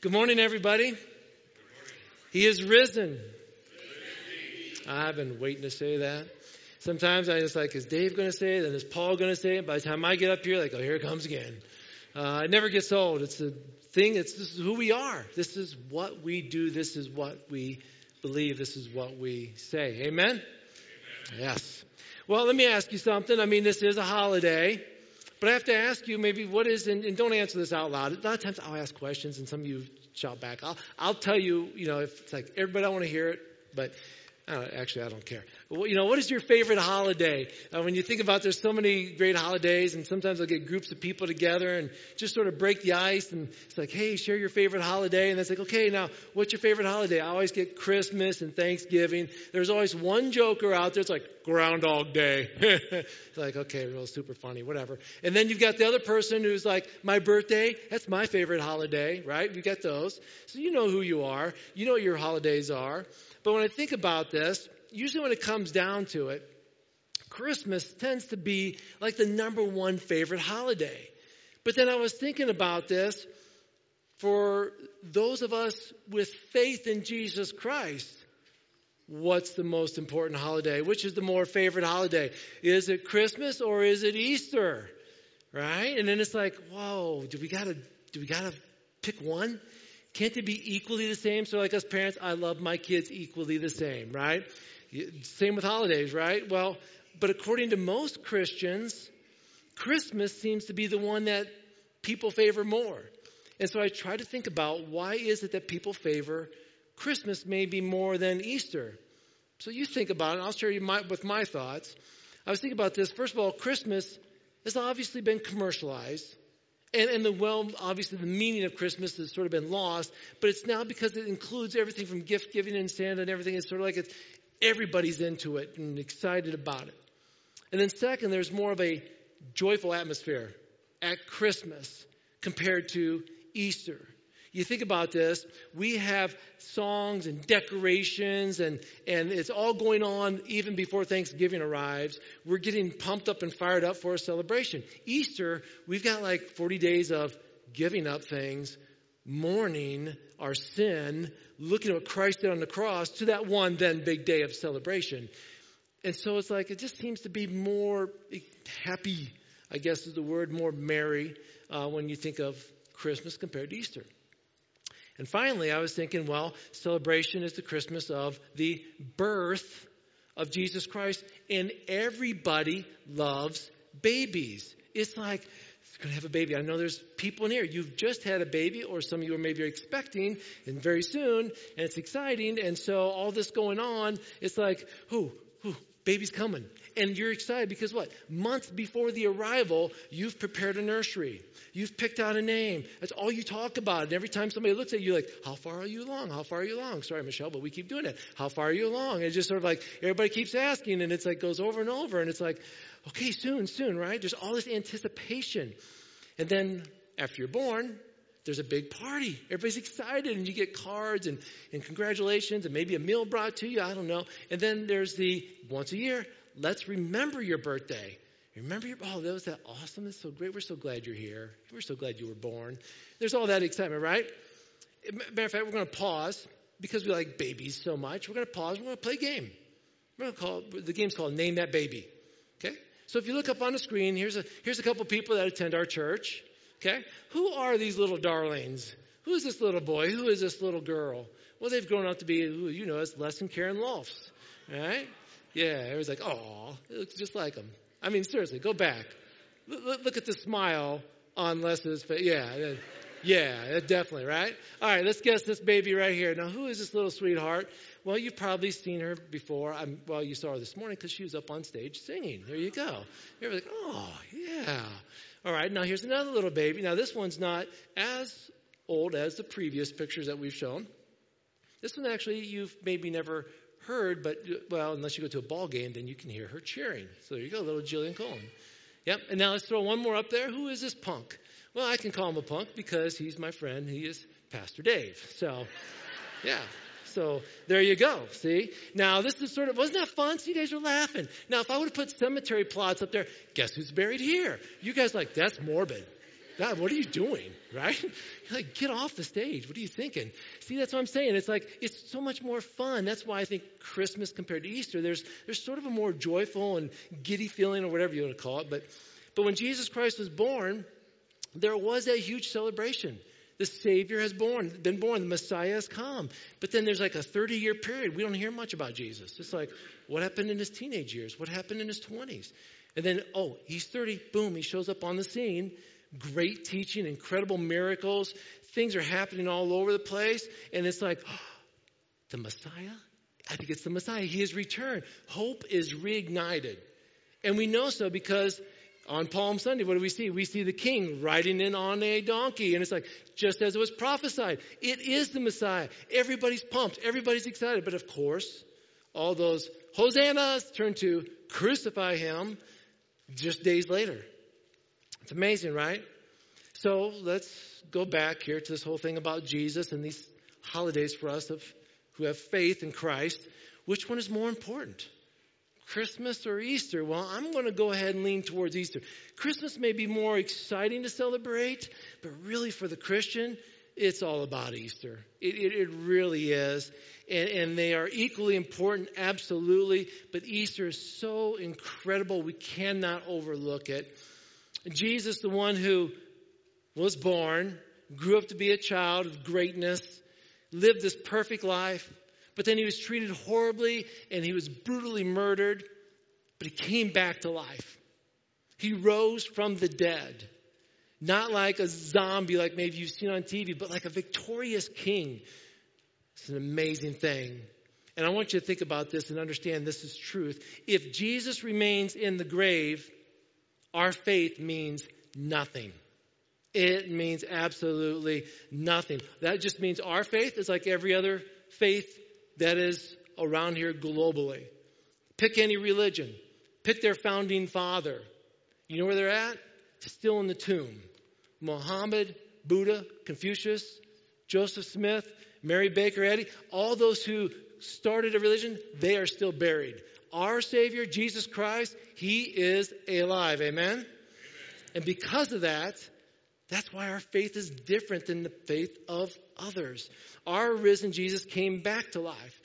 Good morning, everybody. He is risen. I've been waiting to say that. Sometimes I just like, is Dave going to say it? And is Paul going to say it? By the time I get up here, like, oh, here it comes again. Uh, it never gets old. It's a thing. It's this is who we are. This is what we do. This is what we believe. This is what we say. Amen? Amen. Yes. Well, let me ask you something. I mean, this is a holiday. But I have to ask you maybe what is, and, and, don't answer this out loud. A lot of times I'll ask questions and some of you shout back. I'll, I'll tell you, you know, if it's like everybody I want to hear it, but uh, actually, I don't care. You know, what is your favorite holiday? Uh, when you think about, there's so many great holidays, and sometimes I'll get groups of people together and just sort of break the ice, and it's like, hey, share your favorite holiday, and it's like, okay, now, what's your favorite holiday? I always get Christmas and Thanksgiving. There's always one joker out there. It's like Groundhog Day. it's like, okay, real super funny, whatever. And then you've got the other person who's like, my birthday. That's my favorite holiday, right? You get those, so you know who you are. You know what your holidays are. But when I think about this, usually when it comes down to it, Christmas tends to be like the number one favorite holiday. But then I was thinking about this for those of us with faith in Jesus Christ. What's the most important holiday? Which is the more favorite holiday? Is it Christmas or is it Easter? Right? And then it's like, whoa, do we gotta do we gotta pick one? Can't they be equally the same? So, like us parents, I love my kids equally the same, right? Same with holidays, right? Well, but according to most Christians, Christmas seems to be the one that people favor more. And so I try to think about why is it that people favor Christmas maybe more than Easter? So you think about it. I'll share you my, with my thoughts. I was thinking about this. First of all, Christmas has obviously been commercialized. And, and the well, obviously, the meaning of Christmas has sort of been lost, but it's now because it includes everything from gift giving and Santa and everything. It's sort of like it's everybody's into it and excited about it. And then, second, there's more of a joyful atmosphere at Christmas compared to Easter. You think about this, we have songs and decorations, and, and it's all going on even before Thanksgiving arrives. We're getting pumped up and fired up for a celebration. Easter, we've got like 40 days of giving up things, mourning our sin, looking at what Christ did on the cross, to that one then big day of celebration. And so it's like, it just seems to be more happy, I guess is the word, more merry uh, when you think of Christmas compared to Easter. And finally, I was thinking, well, celebration is the Christmas of the birth of Jesus Christ, and everybody loves babies. It's like, going to have a baby. I know there's people in here. You've just had a baby, or some of you are maybe expecting, and very soon, and it's exciting. And so all this going on, it's like, who, who, baby's coming and you're excited because what? Months before the arrival, you've prepared a nursery. You've picked out a name. That's all you talk about. And every time somebody looks at you, like, how far are you along? How far are you along? Sorry, Michelle, but we keep doing it. How far are you along? And it's just sort of like everybody keeps asking, and it's like goes over and over, and it's like, okay, soon, soon, right? There's all this anticipation. And then after you're born, there's a big party. Everybody's excited and you get cards and, and congratulations and maybe a meal brought to you. I don't know. And then there's the once a year, let's remember your birthday. Remember your, oh, that was that awesome. That's so great. We're so glad you're here. We're so glad you were born. There's all that excitement, right? Matter of fact, we're going to pause because we like babies so much. We're going to pause. We're going to play a game. We're going to call the game's called Name That Baby. Okay? So if you look up on the screen, here's a here's a couple people that attend our church. Okay? Who are these little darlings? Who is this little boy? Who is this little girl? Well, they've grown up to be, you know, as Les and Karen Lofts. Right? Yeah, everyone's like, oh, it looks just like him. I mean, seriously, go back. Look, look at the smile on Les's face. Yeah, yeah, definitely, right? All right, let's guess this baby right here. Now, who is this little sweetheart? Well, you've probably seen her before. I'm, well, you saw her this morning because she was up on stage singing. There you go. You're like, oh, yeah. All right, now here's another little baby. Now, this one's not as old as the previous pictures that we've shown. This one actually you've maybe never heard, but well, unless you go to a ball game, then you can hear her cheering. So there you go, little Jillian Cohen. Yep. And now let's throw one more up there. Who is this punk? Well, I can call him a punk because he's my friend. He is Pastor Dave. So, yeah. So there you go. See? Now this is sort of wasn't that fun? So you guys are laughing. Now if I would have put cemetery plots up there, guess who's buried here? You guys like that's morbid. God, what are you doing? Right? You're like, get off the stage. What are you thinking? See, that's what I'm saying. It's like, it's so much more fun. That's why I think Christmas compared to Easter, there's, there's sort of a more joyful and giddy feeling or whatever you want to call it. But, but when Jesus Christ was born, there was a huge celebration. The Savior has born, been born. The Messiah has come. But then there's like a 30 year period. We don't hear much about Jesus. It's like, what happened in his teenage years? What happened in his 20s? And then, oh, he's 30. Boom, he shows up on the scene. Great teaching, incredible miracles. Things are happening all over the place. And it's like, oh, the Messiah? I think it's the Messiah. He has returned. Hope is reignited. And we know so because on Palm Sunday, what do we see? We see the king riding in on a donkey. And it's like, just as it was prophesied, it is the Messiah. Everybody's pumped. Everybody's excited. But of course, all those hosannas turn to crucify him just days later. It's amazing, right? So let's go back here to this whole thing about Jesus and these holidays for us of, who have faith in Christ. Which one is more important? Christmas or Easter? Well, I'm going to go ahead and lean towards Easter. Christmas may be more exciting to celebrate, but really for the Christian, it's all about Easter. It, it, it really is. And, and they are equally important, absolutely. But Easter is so incredible, we cannot overlook it. Jesus, the one who was born, grew up to be a child of greatness, lived this perfect life, but then he was treated horribly and he was brutally murdered, but he came back to life. He rose from the dead. Not like a zombie like maybe you've seen on TV, but like a victorious king. It's an amazing thing. And I want you to think about this and understand this is truth. If Jesus remains in the grave, our faith means nothing. It means absolutely nothing. That just means our faith is like every other faith that is around here globally. Pick any religion, pick their founding father. You know where they're at? Still in the tomb. Muhammad, Buddha, Confucius, Joseph Smith, Mary Baker Eddy, all those who started a religion, they are still buried. Our Savior, Jesus Christ, He is alive. Amen? Amen? And because of that, that's why our faith is different than the faith of others. Our risen Jesus came back to life.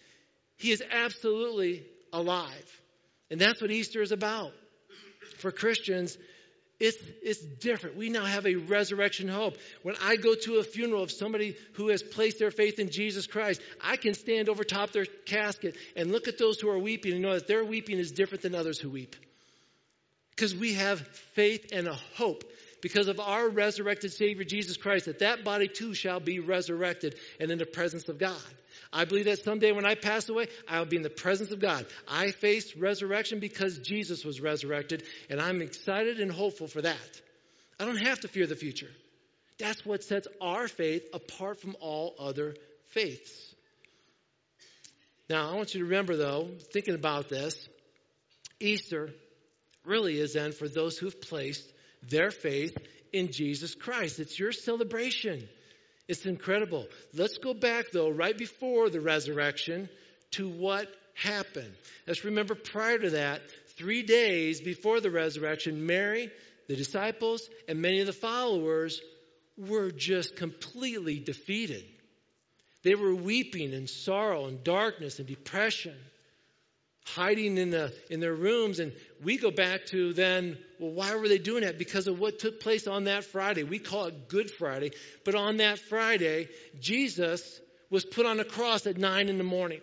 He is absolutely alive. And that's what Easter is about. For Christians, it's, it's different. We now have a resurrection hope. When I go to a funeral of somebody who has placed their faith in Jesus Christ, I can stand over top their casket and look at those who are weeping and know that their weeping is different than others who weep. Because we have faith and a hope because of our resurrected Savior Jesus Christ, that that body too shall be resurrected and in the presence of God. I believe that someday when I pass away, I'll be in the presence of God. I face resurrection because Jesus was resurrected, and I'm excited and hopeful for that. I don't have to fear the future. That's what sets our faith apart from all other faiths. Now, I want you to remember, though, thinking about this, Easter really is then for those who've placed their faith in Jesus Christ. It's your celebration. It's incredible. Let's go back, though, right before the resurrection to what happened. Let's remember prior to that, three days before the resurrection, Mary, the disciples, and many of the followers were just completely defeated. They were weeping in sorrow and darkness and depression hiding in, the, in their rooms. And we go back to then, well, why were they doing that? Because of what took place on that Friday. We call it Good Friday. But on that Friday, Jesus was put on a cross at 9 in the morning.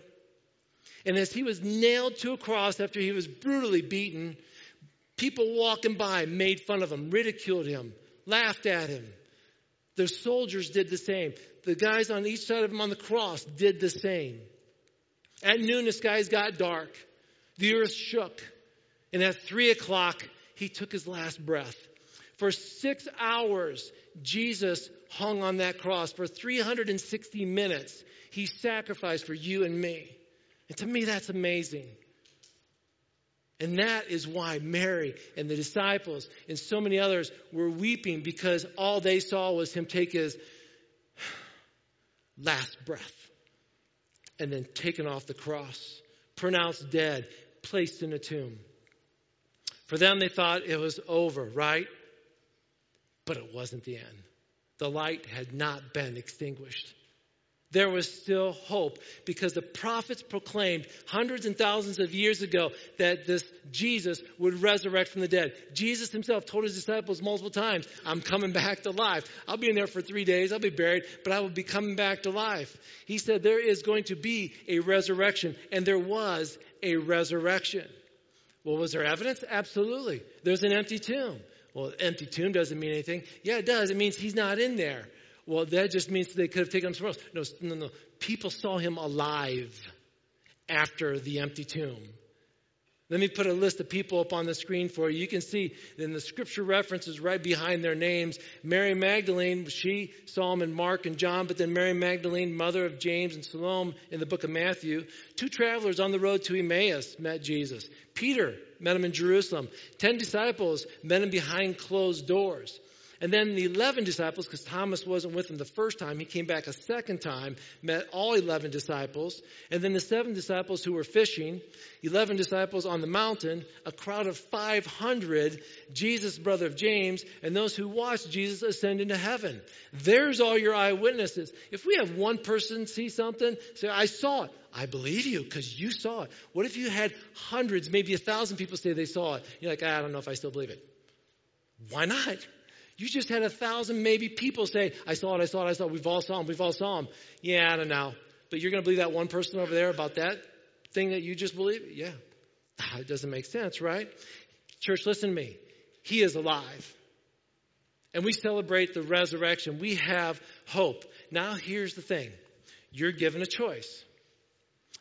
And as he was nailed to a cross after he was brutally beaten, people walking by made fun of him, ridiculed him, laughed at him. The soldiers did the same. The guys on each side of him on the cross did the same. At noon, the skies got dark. The earth shook. And at three o'clock, he took his last breath. For six hours, Jesus hung on that cross. For 360 minutes, he sacrificed for you and me. And to me, that's amazing. And that is why Mary and the disciples and so many others were weeping because all they saw was him take his last breath and then taken off the cross, pronounced dead, placed in a tomb. For them, they thought it was over, right? But it wasn't the end. The light had not been extinguished there was still hope because the prophets proclaimed hundreds and thousands of years ago that this Jesus would resurrect from the dead. Jesus himself told his disciples multiple times, I'm coming back to life. I'll be in there for three days. I'll be buried, but I will be coming back to life. He said there is going to be a resurrection, and there was a resurrection. Well, was there evidence? Absolutely. There's an empty tomb. Well, empty tomb doesn't mean anything. Yeah, it does. It means he's not in there. Well, that just means they could have taken him somewhere else. No, no, no. People saw him alive after the empty tomb. Let me put a list of people up on the screen for you. You can see in the scripture references right behind their names. Mary Magdalene, she saw him in Mark and John, but then Mary Magdalene, mother of James and Salome in the book of Matthew. Two travelers on the road to Emmaus met Jesus. Peter met him in Jerusalem. Ten disciples met him behind closed doors. And then the 11 disciples, because Thomas wasn't with them the first time, he came back a second time, met all 11 disciples. And then the seven disciples who were fishing, 11 disciples on the mountain, a crowd of 500, Jesus, brother of James, and those who watched Jesus ascend into heaven. There's all your eyewitnesses. If we have one person see something, say, I saw it. I believe you because you saw it. What if you had hundreds, maybe a thousand people say they saw it? You're like, I don't know if I still believe it. Why not? You just had a thousand maybe people say, I saw it, I saw it, I saw it. We've all saw him, we've all saw him. Yeah, I don't know. But you're going to believe that one person over there about that thing that you just believe? Yeah. Ah, it doesn't make sense, right? Church, listen to me. He is alive. And we celebrate the resurrection. We have hope. Now, here's the thing you're given a choice.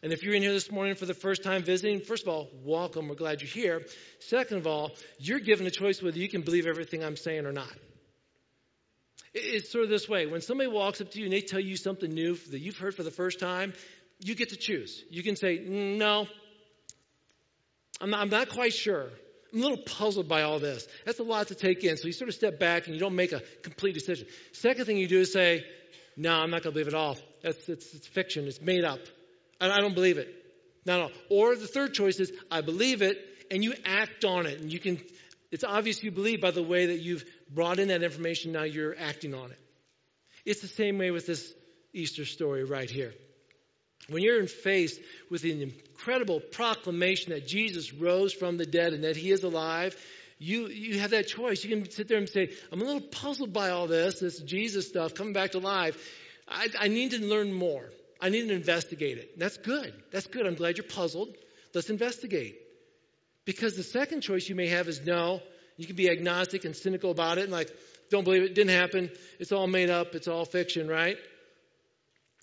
And if you're in here this morning for the first time visiting, first of all, welcome. We're glad you're here. Second of all, you're given a choice whether you can believe everything I'm saying or not. It's sort of this way. When somebody walks up to you and they tell you something new that you've heard for the first time, you get to choose. You can say, no, I'm not, I'm not quite sure. I'm a little puzzled by all this. That's a lot to take in. So you sort of step back and you don't make a complete decision. Second thing you do is say, no, I'm not going to believe it all. That's, it's, it's fiction. It's made up. I, I don't believe it. No, no. Or the third choice is, I believe it, and you act on it. And you can, it's obvious you believe by the way that you've brought in that information, now you're acting on it. It's the same way with this Easter story right here. When you're faced with an incredible proclamation that Jesus rose from the dead and that he is alive, you, you have that choice. You can sit there and say, I'm a little puzzled by all this, this Jesus stuff coming back to life. I, I need to learn more. I need to investigate it. That's good. That's good. I'm glad you're puzzled. Let's investigate. Because the second choice you may have is no, you can be agnostic and cynical about it and like, don't believe it, didn't happen, it's all made up, it's all fiction, right?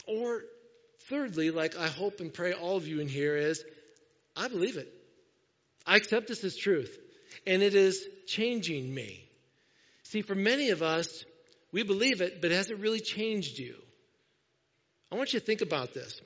Or thirdly, like I hope and pray all of you in here is, I believe it. I accept this as truth. And it is changing me. See, for many of us, we believe it, but has it really changed you? I want you to think about this.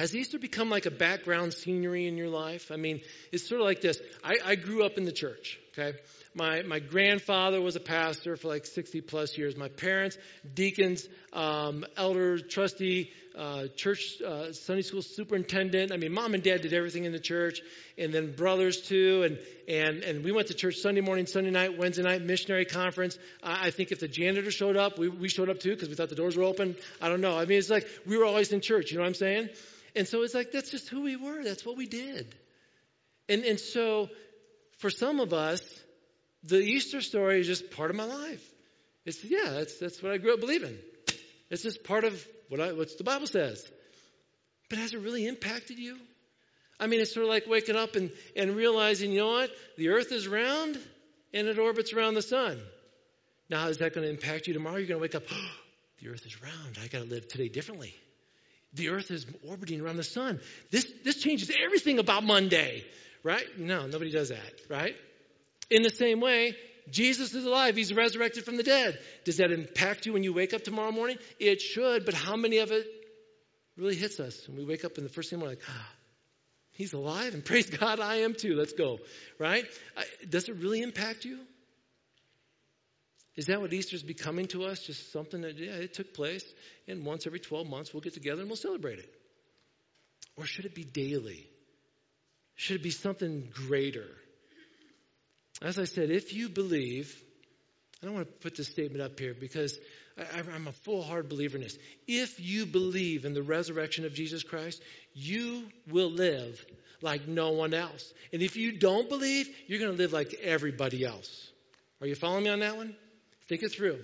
Has Easter become like a background scenery in your life? I mean, it's sort of like this. I, I grew up in the church, okay? My, my grandfather was a pastor for like 60 plus years. My parents, deacons, um, elder, trustee, uh, church, uh, Sunday school superintendent. I mean, mom and dad did everything in the church, and then brothers too. And, and, and we went to church Sunday morning, Sunday night, Wednesday night, missionary conference. I, I think if the janitor showed up, we, we showed up too because we thought the doors were open. I don't know. I mean, it's like we were always in church. You know what I'm saying? And so it's like, that's just who we were. That's what we did. And, and so for some of us, the Easter story is just part of my life. It's, yeah, that's, that's what I grew up believing. It's just part of what, I, what the Bible says. But has it really impacted you? I mean, it's sort of like waking up and, and realizing, you know what? The earth is round and it orbits around the sun. Now, is that going to impact you tomorrow? You're going to wake up, oh, the earth is round. I got to live today differently. The earth is orbiting around the sun. This, this changes everything about Monday, right? No, nobody does that, right? In the same way, Jesus is alive. He's resurrected from the dead. Does that impact you when you wake up tomorrow morning? It should, but how many of it really hits us? And we wake up and the first thing we're like, ah, he's alive and praise God, I am too. Let's go, right? Does it really impact you? Is that what Easter's becoming to us? Just something that, yeah, it took place, and once every 12 months we'll get together and we'll celebrate it? Or should it be daily? Should it be something greater? As I said, if you believe, I don't want to put this statement up here because I, I'm a full hard believer in this. If you believe in the resurrection of Jesus Christ, you will live like no one else. And if you don't believe, you're going to live like everybody else. Are you following me on that one? Think it through.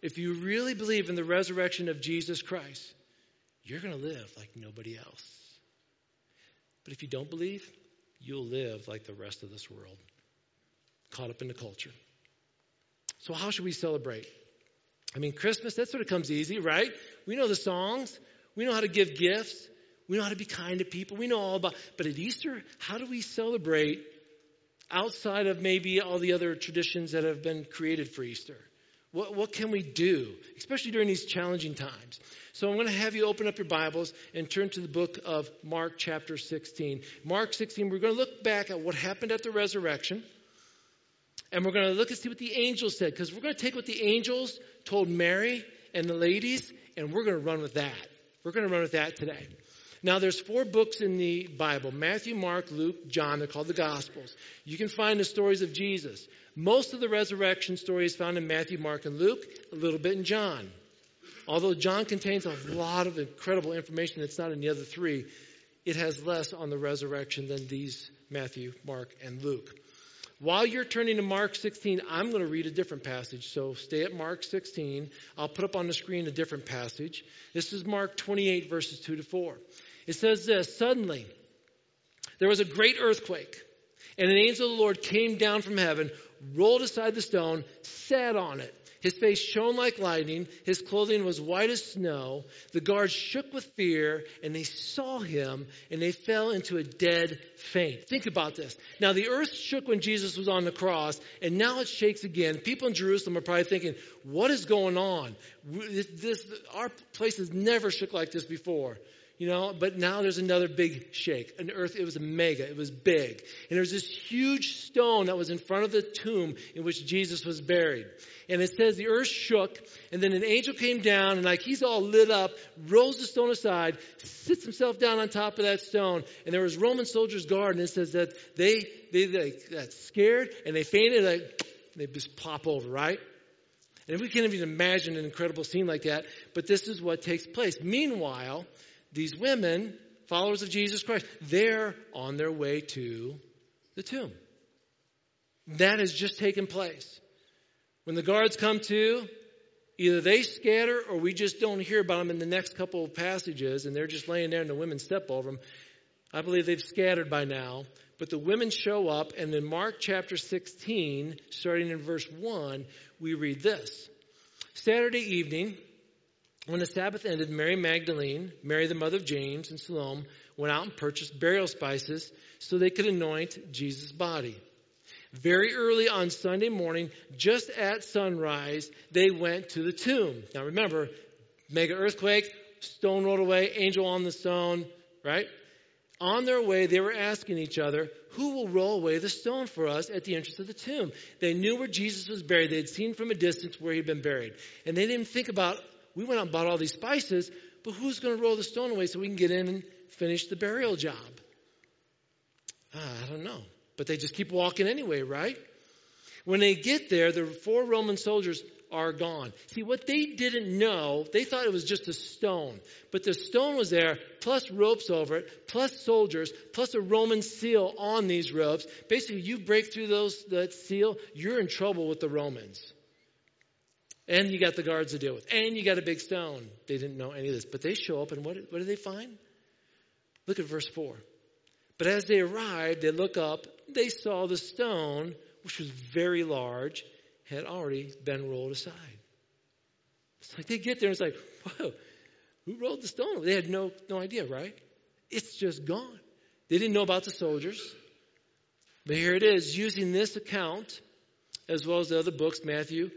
If you really believe in the resurrection of Jesus Christ, you're going to live like nobody else. But if you don't believe, you'll live like the rest of this world, caught up in the culture. So, how should we celebrate? I mean, Christmas, that sort of comes easy, right? We know the songs, we know how to give gifts, we know how to be kind to people, we know all about. But at Easter, how do we celebrate outside of maybe all the other traditions that have been created for Easter? What, what can we do, especially during these challenging times? So I'm going to have you open up your Bibles and turn to the book of Mark, chapter 16. Mark 16, we're going to look back at what happened at the resurrection. And we're going to look and see what the angels said, because we're going to take what the angels told Mary and the ladies, and we're going to run with that. We're going to run with that today. Now, there's four books in the Bible Matthew, Mark, Luke, John. They're called the Gospels. You can find the stories of Jesus. Most of the resurrection story is found in Matthew, Mark, and Luke, a little bit in John. Although John contains a lot of incredible information that's not in the other three, it has less on the resurrection than these Matthew, Mark, and Luke. While you're turning to Mark 16, I'm going to read a different passage. So stay at Mark 16. I'll put up on the screen a different passage. This is Mark 28, verses 2 to 4. It says this Suddenly, there was a great earthquake, and an angel of the Lord came down from heaven, rolled aside the stone, sat on it. His face shone like lightning. His clothing was white as snow. The guards shook with fear, and they saw him, and they fell into a dead faint. Think about this. Now, the earth shook when Jesus was on the cross, and now it shakes again. People in Jerusalem are probably thinking, what is going on? This, our place has never shook like this before you know, but now there's another big shake. An earth, it was a mega, it was big. And there's this huge stone that was in front of the tomb in which Jesus was buried. And it says the earth shook, and then an angel came down, and like he's all lit up, rolls the stone aside, sits himself down on top of that stone, and there was Roman soldiers guard, and it says that they, they, they got scared, and they fainted, like, they just pop over, right? And we can't even imagine an incredible scene like that, but this is what takes place. Meanwhile, these women, followers of Jesus Christ, they're on their way to the tomb. That has just taken place. When the guards come to, either they scatter or we just don't hear about them in the next couple of passages and they're just laying there and the women step over them. I believe they've scattered by now. But the women show up, and in Mark chapter 16, starting in verse 1, we read this Saturday evening, when the Sabbath ended, Mary Magdalene, Mary the mother of James, and Salome went out and purchased burial spices so they could anoint Jesus' body. Very early on Sunday morning, just at sunrise, they went to the tomb. Now remember, mega earthquake, stone rolled away, angel on the stone, right? On their way, they were asking each other, Who will roll away the stone for us at the entrance of the tomb? They knew where Jesus was buried. They had seen from a distance where he'd been buried. And they didn't think about we went out and bought all these spices, but who's going to roll the stone away so we can get in and finish the burial job? Ah, I don't know. But they just keep walking anyway, right? When they get there, the four Roman soldiers are gone. See, what they didn't know, they thought it was just a stone. But the stone was there, plus ropes over it, plus soldiers, plus a Roman seal on these ropes. Basically, you break through those that seal, you're in trouble with the Romans. And you got the guards to deal with. And you got a big stone. They didn't know any of this. But they show up, and what, what do they find? Look at verse 4. But as they arrived, they look up. They saw the stone, which was very large, had already been rolled aside. It's like they get there and it's like, whoa, who rolled the stone? They had no, no idea, right? It's just gone. They didn't know about the soldiers. But here it is, using this account, as well as the other books, Matthew,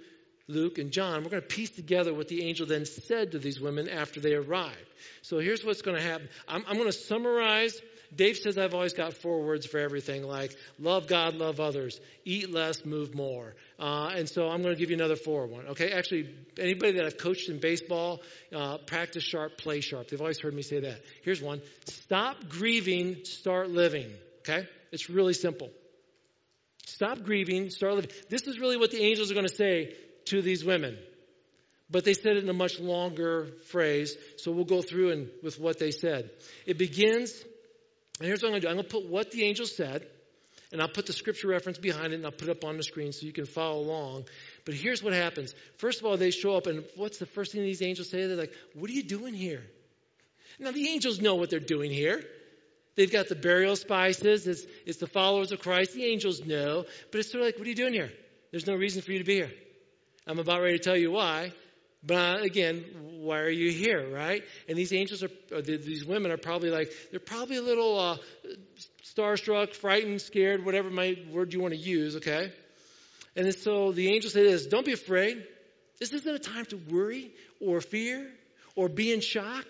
Luke, and John, we're going to piece together what the angel then said to these women after they arrived. So here's what's going to happen. I'm, I'm going to summarize. Dave says I've always got four words for everything, like love God, love others, eat less, move more. Uh, and so I'm going to give you another four one. Okay, actually, anybody that I've coached in baseball, uh, practice sharp, play sharp. They've always heard me say that. Here's one: stop grieving, start living. Okay, it's really simple. Stop grieving, start living. This is really what the angels are going to say to these women. But they said it in a much longer phrase, so we'll go through and with what they said. It begins, and here's what I'm going to do. I'm going to put what the angel said, and I'll put the scripture reference behind it, and I'll put it up on the screen so you can follow along. But here's what happens. First of all, they show up, and what's the first thing these angels say? They're like, What are you doing here? Now, the angels know what they're doing here. They've got the burial spices. It's, it's the followers of Christ. The angels know. But it's sort of like, what are you doing here? There's no reason for you to be here. I'm about ready to tell you why. But again, why are you here, right? And these angels are, these women are probably like, they're probably a little uh, starstruck, frightened, scared, whatever my word you want to use, okay? And so the angel said this, don't be afraid. This isn't a time to worry or fear or be in shock.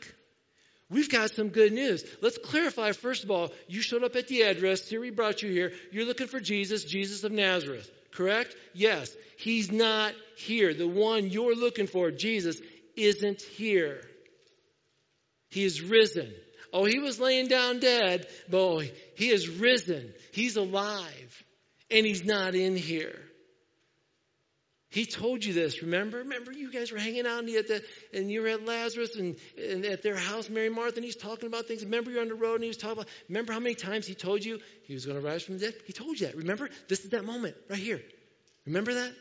We've got some good news. Let's clarify, first of all, you showed up at the address. Siri brought you here. You're looking for Jesus, Jesus of Nazareth. Correct? Yes. He's not here. The one you're looking for, Jesus, isn't here. He is risen. Oh, he was laying down dead, oh, he is risen. He's alive. And he's not in here. He told you this, remember? Remember you guys were hanging out and, the, and you were at Lazarus and, and, at their house, Mary Martha, and he's talking about things. Remember you're on the road and he was talking about, remember how many times he told you he was going to rise from the dead? He told you that. Remember? This is that moment right here. Remember that?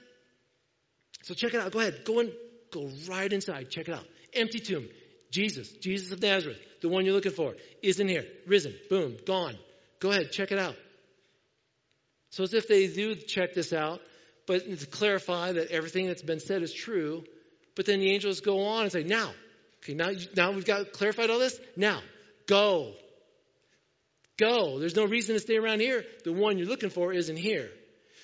So check it out. Go ahead. Go and go right inside. Check it out. Empty tomb. Jesus, Jesus of Nazareth, the one you're looking for, isn't here. Risen. Boom. Gone. Go ahead. Check it out. So as if they do check this out, but to clarify that everything that's been said is true. But then the angels go on and say, now, okay, now, now we've got clarified all this. Now, go. Go. There's no reason to stay around here. The one you're looking for isn't here.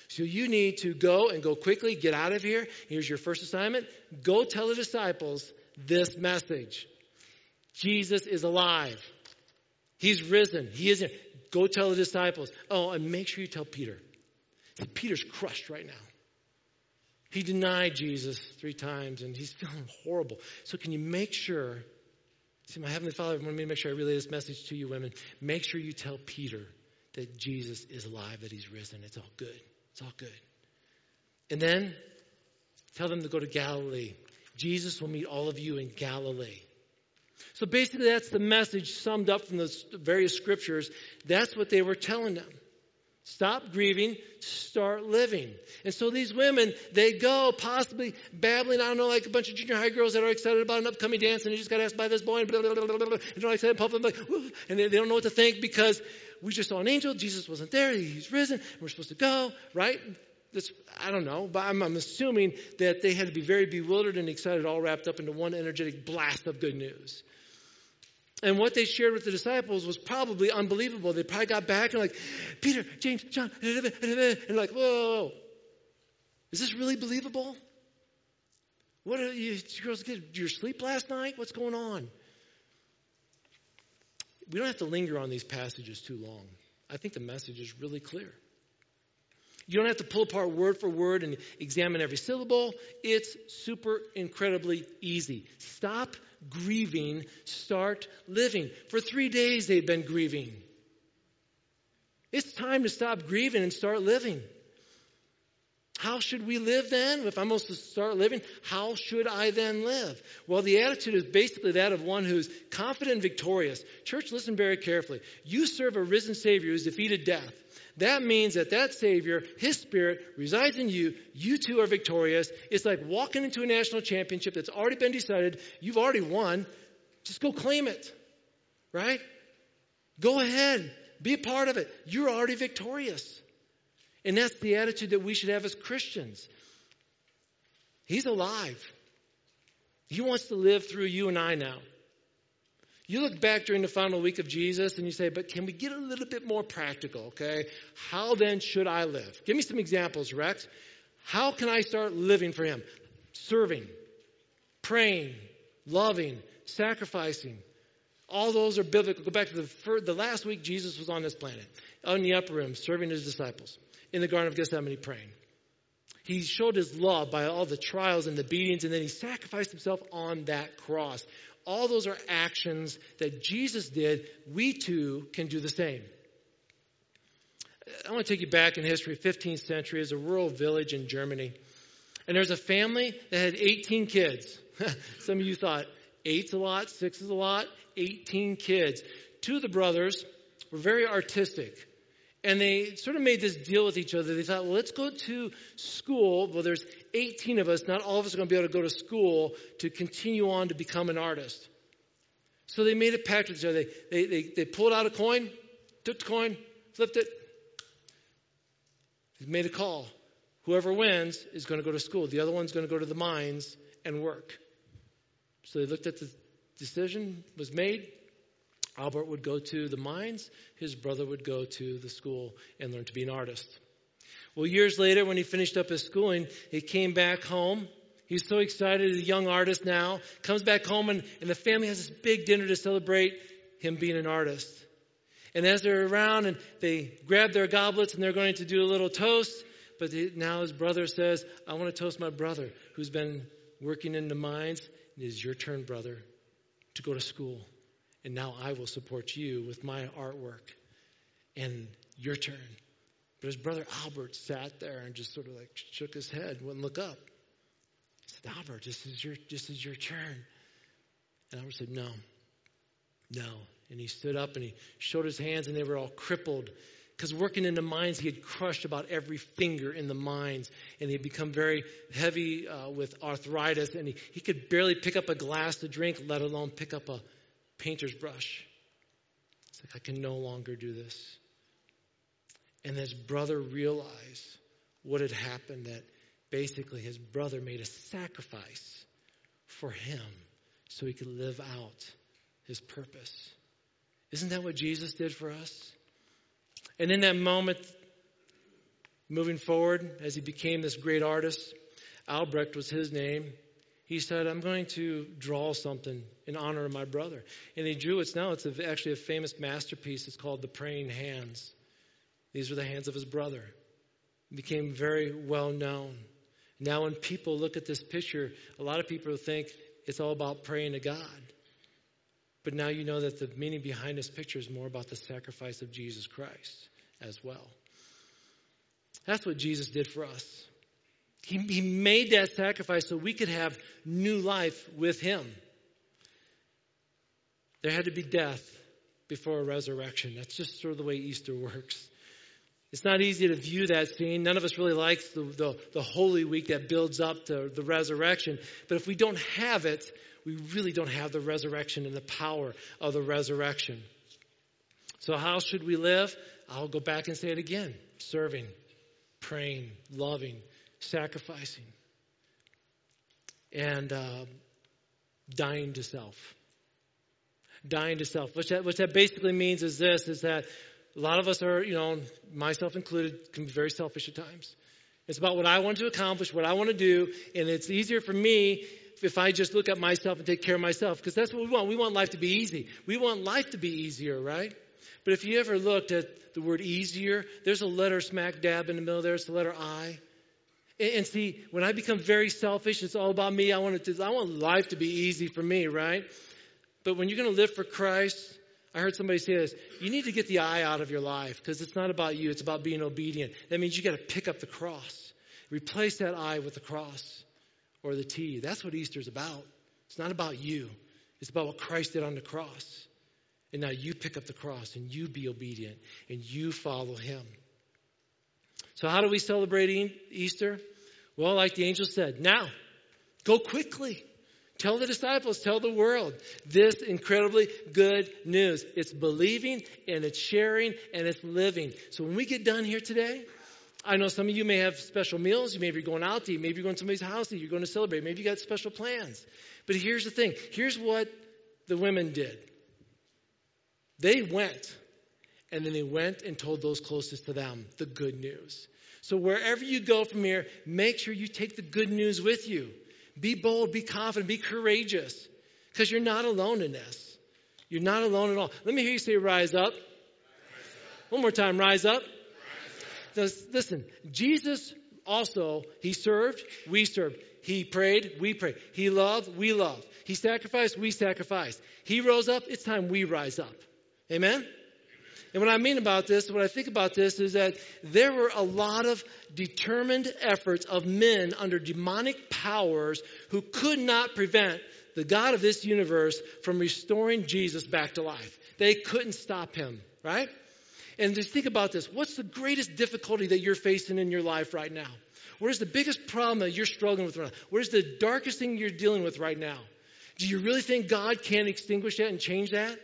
So you need to go and go quickly, get out of here. Here's your first assignment. Go tell the disciples this message. Jesus is alive. He's risen. He isn't. Go tell the disciples. Oh, and make sure you tell Peter. Peter's crushed right now. He denied Jesus three times and he's feeling horrible. So, can you make sure? See, my Heavenly Father wanted me to make sure I relay this message to you women. Make sure you tell Peter that Jesus is alive, that he's risen. It's all good. It's all good. And then tell them to go to Galilee. Jesus will meet all of you in Galilee. So basically, that's the message summed up from the various scriptures. That's what they were telling them. Stop grieving, start living. And so these women, they go possibly babbling, I don't know, like a bunch of junior high girls that are excited about an upcoming dance and they just got asked by this boy and blah, blah, blah, blah, blah, and they're excited, public, like, and they, they don't know what to think because we just saw an angel, Jesus wasn't there, he's risen, we're supposed to go, right? That's, I don't know, but I'm, I'm assuming that they had to be very bewildered and excited, all wrapped up into one energetic blast of good news. And what they shared with the disciples was probably unbelievable. They probably got back and like, Peter, James, John, and like, whoa, is this really believable? What are you, girls get your sleep last night? What's going on? We don't have to linger on these passages too long. I think the message is really clear. You don't have to pull apart word for word and examine every syllable. It's super incredibly easy. Stop grieving, start living. For three days they've been grieving. It's time to stop grieving and start living. How should we live then? If I'm supposed to start living, how should I then live? Well, the attitude is basically that of one who's confident and victorious. Church, listen very carefully. You serve a risen Savior who's defeated death. That means that that Savior, His Spirit, resides in you. You too are victorious. It's like walking into a national championship that's already been decided. You've already won. Just go claim it. Right? Go ahead. Be a part of it. You're already victorious. And that's the attitude that we should have as Christians. He's alive. He wants to live through you and I now. You look back during the final week of Jesus and you say, but can we get a little bit more practical, okay? How then should I live? Give me some examples, Rex. How can I start living for Him? Serving, praying, loving, sacrificing. All those are biblical. Go back to the, the last week Jesus was on this planet, on the upper room, serving His disciples, in the Garden of Gethsemane praying. He showed his love by all the trials and the beatings, and then he sacrificed himself on that cross. All those are actions that Jesus did. We too can do the same. I want to take you back in history, 15th century, as a rural village in Germany. And there's a family that had 18 kids. Some of you thought eight's a lot, six is a lot, 18 kids. Two of the brothers were very artistic. And they sort of made this deal with each other. They thought, well, let's go to school. Well, there's 18 of us. Not all of us are going to be able to go to school to continue on to become an artist. So they made a pact with each other. They, they, they, pulled out a coin, took the coin, flipped it. They made a call. Whoever wins is going to go to school. The other one's going to go to the mines and work. So they looked at the decision was made. Albert would go to the mines, his brother would go to the school and learn to be an artist. Well, years later, when he finished up his schooling, he came back home. He's so excited, he's a young artist now. Comes back home, and, and the family has this big dinner to celebrate him being an artist. And as they're around and they grab their goblets and they're going to do a little toast, but now his brother says, I want to toast my brother who's been working in the mines. It is your turn, brother, to go to school and now I will support you with my artwork. And your turn. But his brother Albert sat there and just sort of like shook his head, wouldn't look up. He said, Albert, this is your this is your turn. And Albert said, No. No. And he stood up and he showed his hands and they were all crippled. Because working in the mines, he had crushed about every finger in the mines. And he had become very heavy uh, with arthritis. And he, he could barely pick up a glass to drink, let alone pick up a painter's brush. It's like, I can no longer do this. And his brother realized what had happened that basically his brother made a sacrifice for him so he could live out his purpose. Isn't that what Jesus did for us? And in that moment, moving forward, as he became this great artist, Albrecht was his name he said, I'm going to draw something in honor of my brother. And he drew it now. It's actually a famous masterpiece. It's called The Praying Hands. These were the hands of his brother. It became very well known. Now, when people look at this picture, a lot of people think it's all about praying to God. But now you know that the meaning behind this picture is more about the sacrifice of Jesus Christ as well. That's what Jesus did for us. He, he made that sacrifice so we could have new life with Him. There had to be death before a resurrection. That's just sort of the way Easter works. It's not easy to view that scene. None of us really likes the, the, the Holy Week that builds up to the resurrection. But if we don't have it, we really don't have the resurrection and the power of the resurrection. So, how should we live? I'll go back and say it again serving, praying, loving, sacrificing, and uh, dying to self. Dying to self. What that, what that basically means is this, is that a lot of us are, you know, myself included, can be very selfish at times. It's about what I want to accomplish, what I want to do, and it's easier for me if I just look at myself and take care of myself, because that's what we want. We want life to be easy. We want life to be easier, right? But if you ever looked at the word easier, there's a letter smack dab in the middle there. It's the letter I. And see, when I become very selfish, it's all about me. I want to, I want life to be easy for me, right? But when you're going to live for Christ, I heard somebody say this, you need to get the I out of your life because it's not about you, it's about being obedient. That means you got to pick up the cross. Replace that I with the cross or the T. That's what Easter's about. It's not about you. It's about what Christ did on the cross. And now you pick up the cross and you be obedient and you follow him. So, how do we celebrate Easter? Well, like the angel said, now, go quickly. Tell the disciples, tell the world this incredibly good news. It's believing and it's sharing and it's living. So when we get done here today, I know some of you may have special meals. You may be going out to eat. Maybe you're going to somebody's house to eat. You're going to celebrate. Maybe you got special plans. But here's the thing. Here's what the women did. They went and then they went and told those closest to them the good news. So wherever you go from here, make sure you take the good news with you. Be bold, be confident, be courageous, because you're not alone in this. You're not alone at all. Let me hear you say, rise up. One more time, rise up. Now, Listen, Jesus also, he served, we served. He prayed, we prayed. He loved, we loved. He sacrificed, we sacrificed. He rose up, it's time we rise up. Amen? And what I mean about this, what I think about this is that there were a lot of determined efforts of men under demonic powers who could not prevent the God of this universe from restoring Jesus back to life. They couldn't stop him, right? And just think about this. What's the greatest difficulty that you're facing in your life right now? What is the biggest problem that you're struggling with right now? What is the darkest thing you're dealing with right now? Do you really think God can extinguish that and change that?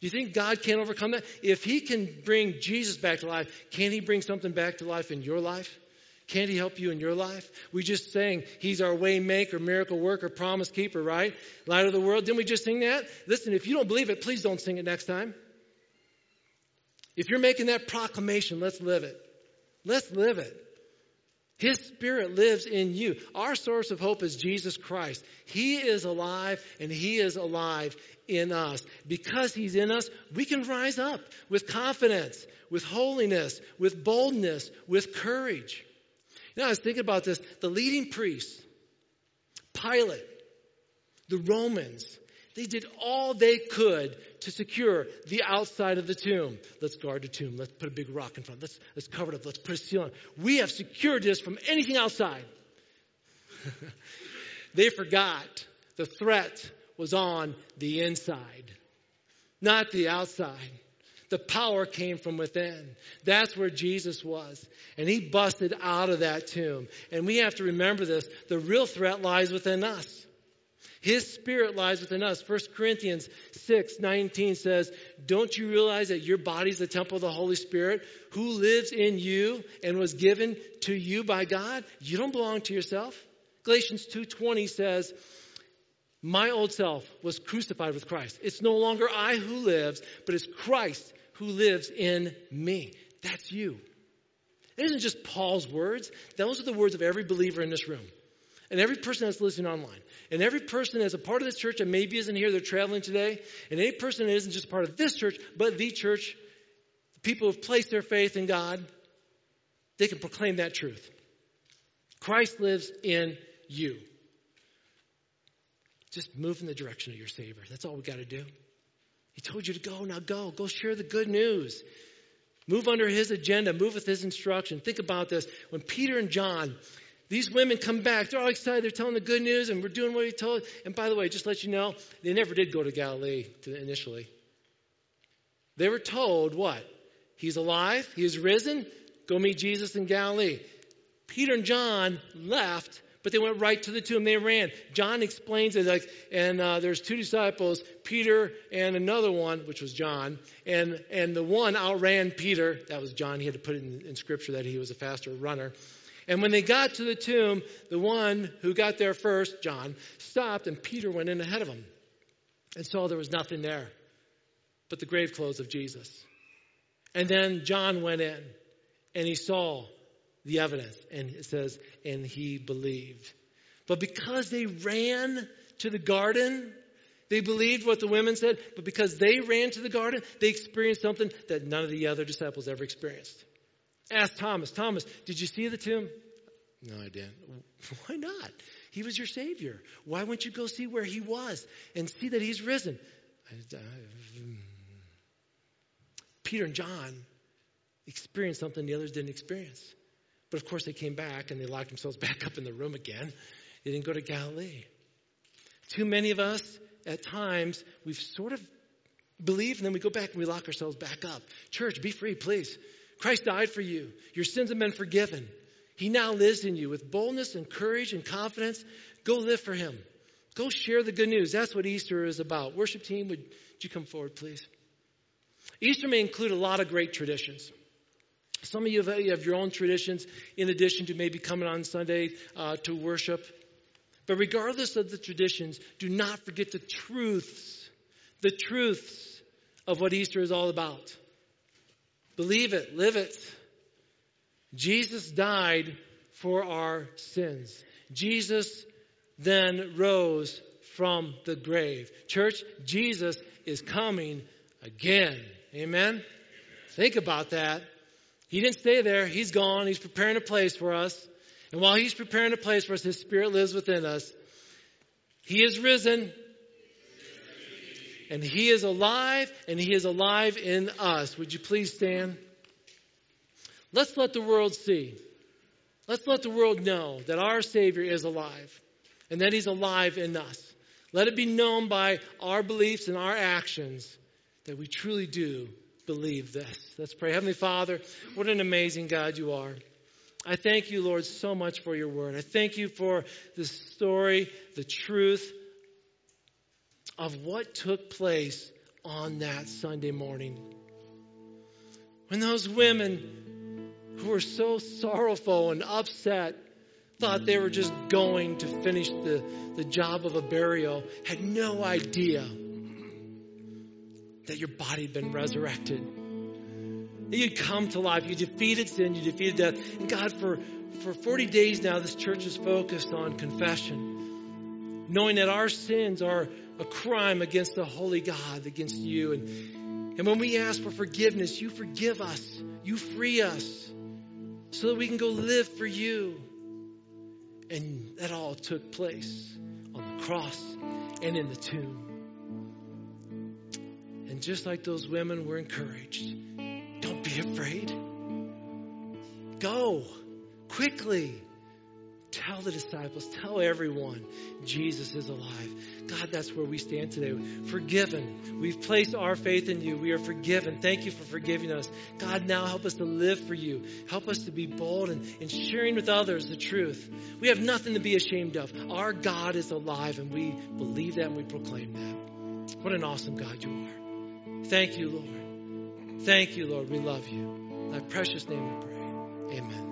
Do you think God can't overcome that? If He can bring Jesus back to life, can He bring something back to life in your life? Can't He help you in your life? We just sang He's our way maker, miracle worker, promise keeper, right? Light of the world. Didn't we just sing that? Listen, if you don't believe it, please don't sing it next time. If you're making that proclamation, let's live it. Let's live it. His Spirit lives in you. Our source of hope is Jesus Christ. He is alive and He is alive in us. Because He's in us, we can rise up with confidence, with holiness, with boldness, with courage. You know, I was thinking about this. The leading priests, Pilate, the Romans, they did all they could to secure the outside of the tomb. Let's guard the tomb. Let's put a big rock in front. Let's, let's cover it up. Let's put a seal on. We have secured this from anything outside. they forgot the threat was on the inside, not the outside. The power came from within. That's where Jesus was. And he busted out of that tomb. And we have to remember this. The real threat lies within us. His spirit lies within us. 1 Corinthians 6 19 says, Don't you realize that your body is the temple of the Holy Spirit who lives in you and was given to you by God? You don't belong to yourself. Galatians 2:20 says, "My old self was crucified with Christ. It's no longer I who lives, but it's Christ who lives in me." That's you. It isn't just Paul's words. Those are the words of every believer in this room. And every person that's listening online. And every person that's a part of this church and maybe isn't here, they're traveling today. And any person that isn't just part of this church, but the church, the people who've placed their faith in God, they can proclaim that truth. Christ lives in you. Just move in the direction of your Savior. That's all we got to do. He told you to go, now go. Go share the good news. Move under His agenda, move with His instruction. Think about this. When Peter and John, these women come back. They're all excited. They're telling the good news, and we're doing what he told. And by the way, just let you know, they never did go to Galilee initially. They were told what? He's alive. He is risen. Go meet Jesus in Galilee. Peter and John left, but they went right to the tomb. They ran. John explains it like, and uh, there's two disciples, Peter and another one, which was John, and and the one outran Peter. That was John. He had to put it in, in scripture that he was a faster runner. And when they got to the tomb, the one who got there first, John, stopped and Peter went in ahead of him and saw there was nothing there but the grave clothes of Jesus. And then John went in and he saw the evidence and it says, and he believed. But because they ran to the garden, they believed what the women said, but because they ran to the garden, they experienced something that none of the other disciples ever experienced. Ask Thomas, Thomas, did you see the tomb? No, I didn't. Why not? He was your Savior. Why wouldn't you go see where He was and see that He's risen? Mm. Peter and John experienced something the others didn't experience. But of course, they came back and they locked themselves back up in the room again. They didn't go to Galilee. Too many of us, at times, we've sort of believed and then we go back and we lock ourselves back up. Church, be free, please. Christ died for you. Your sins have been forgiven. He now lives in you with boldness and courage and confidence. Go live for Him. Go share the good news. That's what Easter is about. Worship team, would you come forward, please? Easter may include a lot of great traditions. Some of you have, your own traditions in addition to maybe coming on Sunday uh, to worship. But regardless of the traditions, do not forget the truths, the truths of what Easter is all about. Believe it, live it. Jesus died for our sins. Jesus then rose from the grave. Church, Jesus is coming again. Amen? Think about that. He didn't stay there. He's gone. He's preparing a place for us. And while He's preparing a place for us, His Spirit lives within us. He is risen. And He is alive, and He is alive in us. Would you please stand? Let's let the world see. Let's let the world know that our Savior is alive and that He's alive in us. Let it be known by our beliefs and our actions that we truly do believe this. Let's pray. Heavenly Father, what an amazing God you are. I thank you, Lord, so much for your word. I thank you for the story, the truth of what took place on that Sunday morning. When those women who were so sorrowful and upset thought they were just going to finish the, the job of a burial had no idea that your body had been resurrected. That you'd come to life. You defeated sin, you defeated death. And God, for, for 40 days now, this church is focused on confession, knowing that our sins are a crime against the holy God, against you. And, and when we ask for forgiveness, you forgive us, you free us, so that we can go live for you. And that all took place on the cross and in the tomb. And just like those women were encouraged, don't be afraid. Go quickly. Tell the disciples, tell everyone Jesus is alive. God, that's where we stand today. Forgiven. We've placed our faith in you. We are forgiven. Thank you for forgiving us. God, now help us to live for you. Help us to be bold and, and sharing with others the truth. We have nothing to be ashamed of. Our God is alive, and we believe that and we proclaim that. What an awesome God you are. Thank you, Lord. Thank you, Lord. We love you. In thy precious name we pray. Amen.